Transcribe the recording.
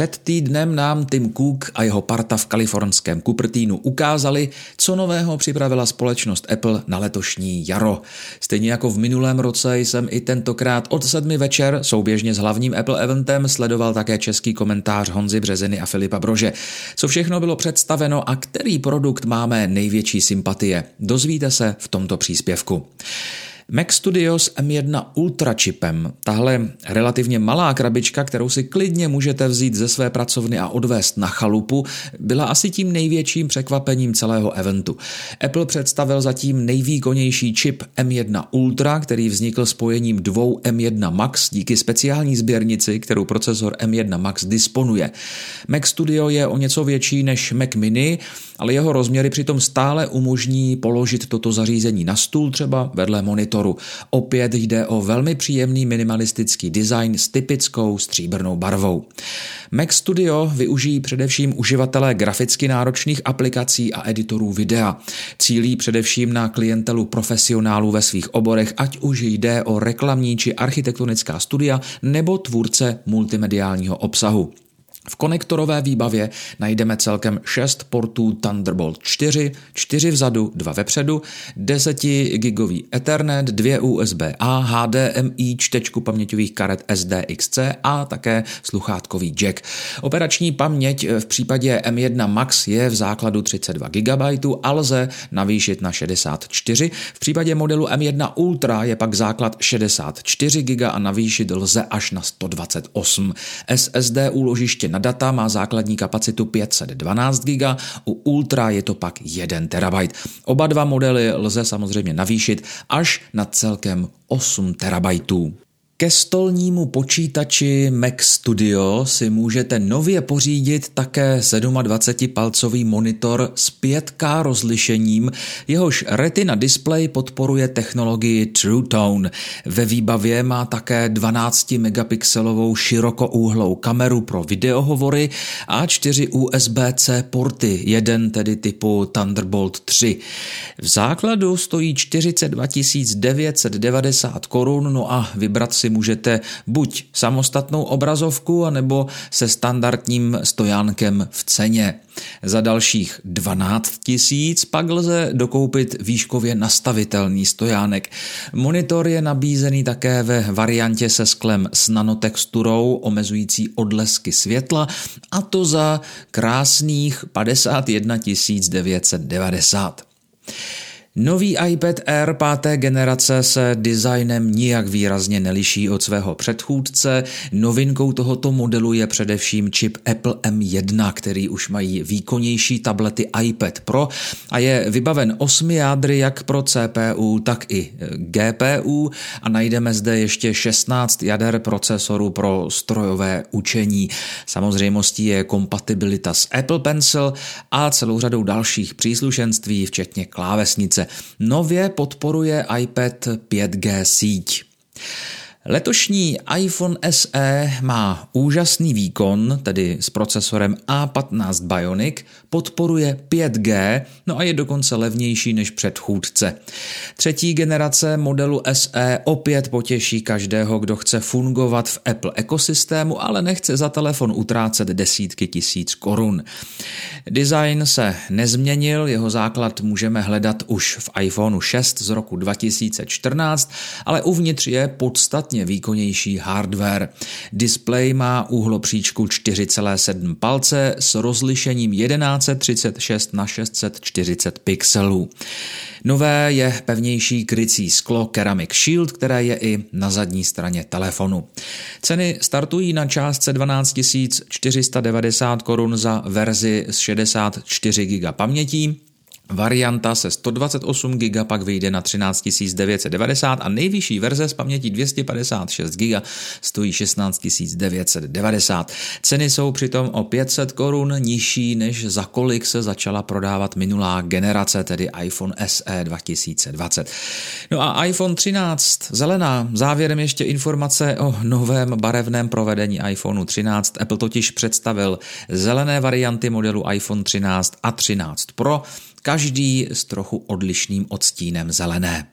před týdnem nám Tim Cook a jeho parta v kalifornském Cupertinu ukázali, co nového připravila společnost Apple na letošní jaro. Stejně jako v minulém roce jsem i tentokrát od sedmi večer souběžně s hlavním Apple eventem sledoval také český komentář Honzy Březiny a Filipa Brože. Co všechno bylo představeno a který produkt máme největší sympatie, dozvíte se v tomto příspěvku. Mac Studio s M1 Ultra čipem, tahle relativně malá krabička, kterou si klidně můžete vzít ze své pracovny a odvést na chalupu, byla asi tím největším překvapením celého eventu. Apple představil zatím nejvýkonnější čip M1 Ultra, který vznikl spojením dvou M1 Max díky speciální sběrnici, kterou procesor M1 Max disponuje. Mac Studio je o něco větší než Mac Mini, ale jeho rozměry přitom stále umožní položit toto zařízení na stůl třeba vedle monitoru. Opět jde o velmi příjemný minimalistický design s typickou stříbrnou barvou. Mac Studio využijí především uživatelé graficky náročných aplikací a editorů videa. Cílí především na klientelu profesionálů ve svých oborech, ať už jde o reklamní či architektonická studia nebo tvůrce multimediálního obsahu. V konektorové výbavě najdeme celkem 6 portů Thunderbolt 4, 4 vzadu, 2 vepředu, 10 gigový Ethernet, 2 USB-A, HDMI, čtečku paměťových karet SDXC a také sluchátkový jack. Operační paměť v případě M1 Max je v základu 32 GB a lze navýšit na 64. V případě modelu M1 Ultra je pak základ 64 GB a navýšit lze až na 128. SSD úložiště na data má základní kapacitu 512 GB, u Ultra je to pak 1 TB. Oba dva modely lze samozřejmě navýšit až na celkem 8 terabajtů. Ke stolnímu počítači Mac Studio si můžete nově pořídit také 27-palcový monitor s 5K rozlišením, jehož Retina display podporuje technologii True Tone. Ve výbavě má také 12 megapixelovou širokoúhlou kameru pro videohovory a 4 USB-C porty, jeden tedy typu Thunderbolt 3. V základu stojí 42 990 korun, no a vybrat si můžete buď samostatnou obrazovku, anebo se standardním stojánkem v ceně. Za dalších 12 tisíc pak lze dokoupit výškově nastavitelný stojánek. Monitor je nabízený také ve variantě se sklem s nanotexturou omezující odlesky světla a to za krásných 51 990. Nový iPad Air páté generace se designem nijak výrazně neliší od svého předchůdce. Novinkou tohoto modelu je především čip Apple M1, který už mají výkonnější tablety iPad Pro a je vybaven osmi jádry jak pro CPU, tak i GPU a najdeme zde ještě 16 jader procesoru pro strojové učení. Samozřejmostí je kompatibilita s Apple Pencil a celou řadou dalších příslušenství, včetně klávesnice nově podporuje iPad 5G síť. Letošní iPhone SE má úžasný výkon, tedy s procesorem A15 Bionic, podporuje 5G, no a je dokonce levnější než předchůdce. Třetí generace modelu SE opět potěší každého, kdo chce fungovat v Apple ekosystému, ale nechce za telefon utrácet desítky tisíc korun. Design se nezměnil, jeho základ můžeme hledat už v iPhoneu 6 z roku 2014, ale uvnitř je podstatně podstatně výkonnější hardware. Display má úhlopříčku 4,7 palce s rozlišením 1136 na 640 pixelů. Nové je pevnější krycí sklo Ceramic Shield, které je i na zadní straně telefonu. Ceny startují na částce 12 490 korun za verzi s 64 GB pamětí, Varianta se 128 GB pak vyjde na 13 990 a nejvyšší verze s pamětí 256 GB stojí 16 990. Ceny jsou přitom o 500 korun nižší, než za kolik se začala prodávat minulá generace, tedy iPhone SE 2020. No a iPhone 13 zelená. Závěrem ještě informace o novém barevném provedení iPhoneu 13. Apple totiž představil zelené varianty modelu iPhone 13 a 13 Pro každý s trochu odlišným odstínem zelené.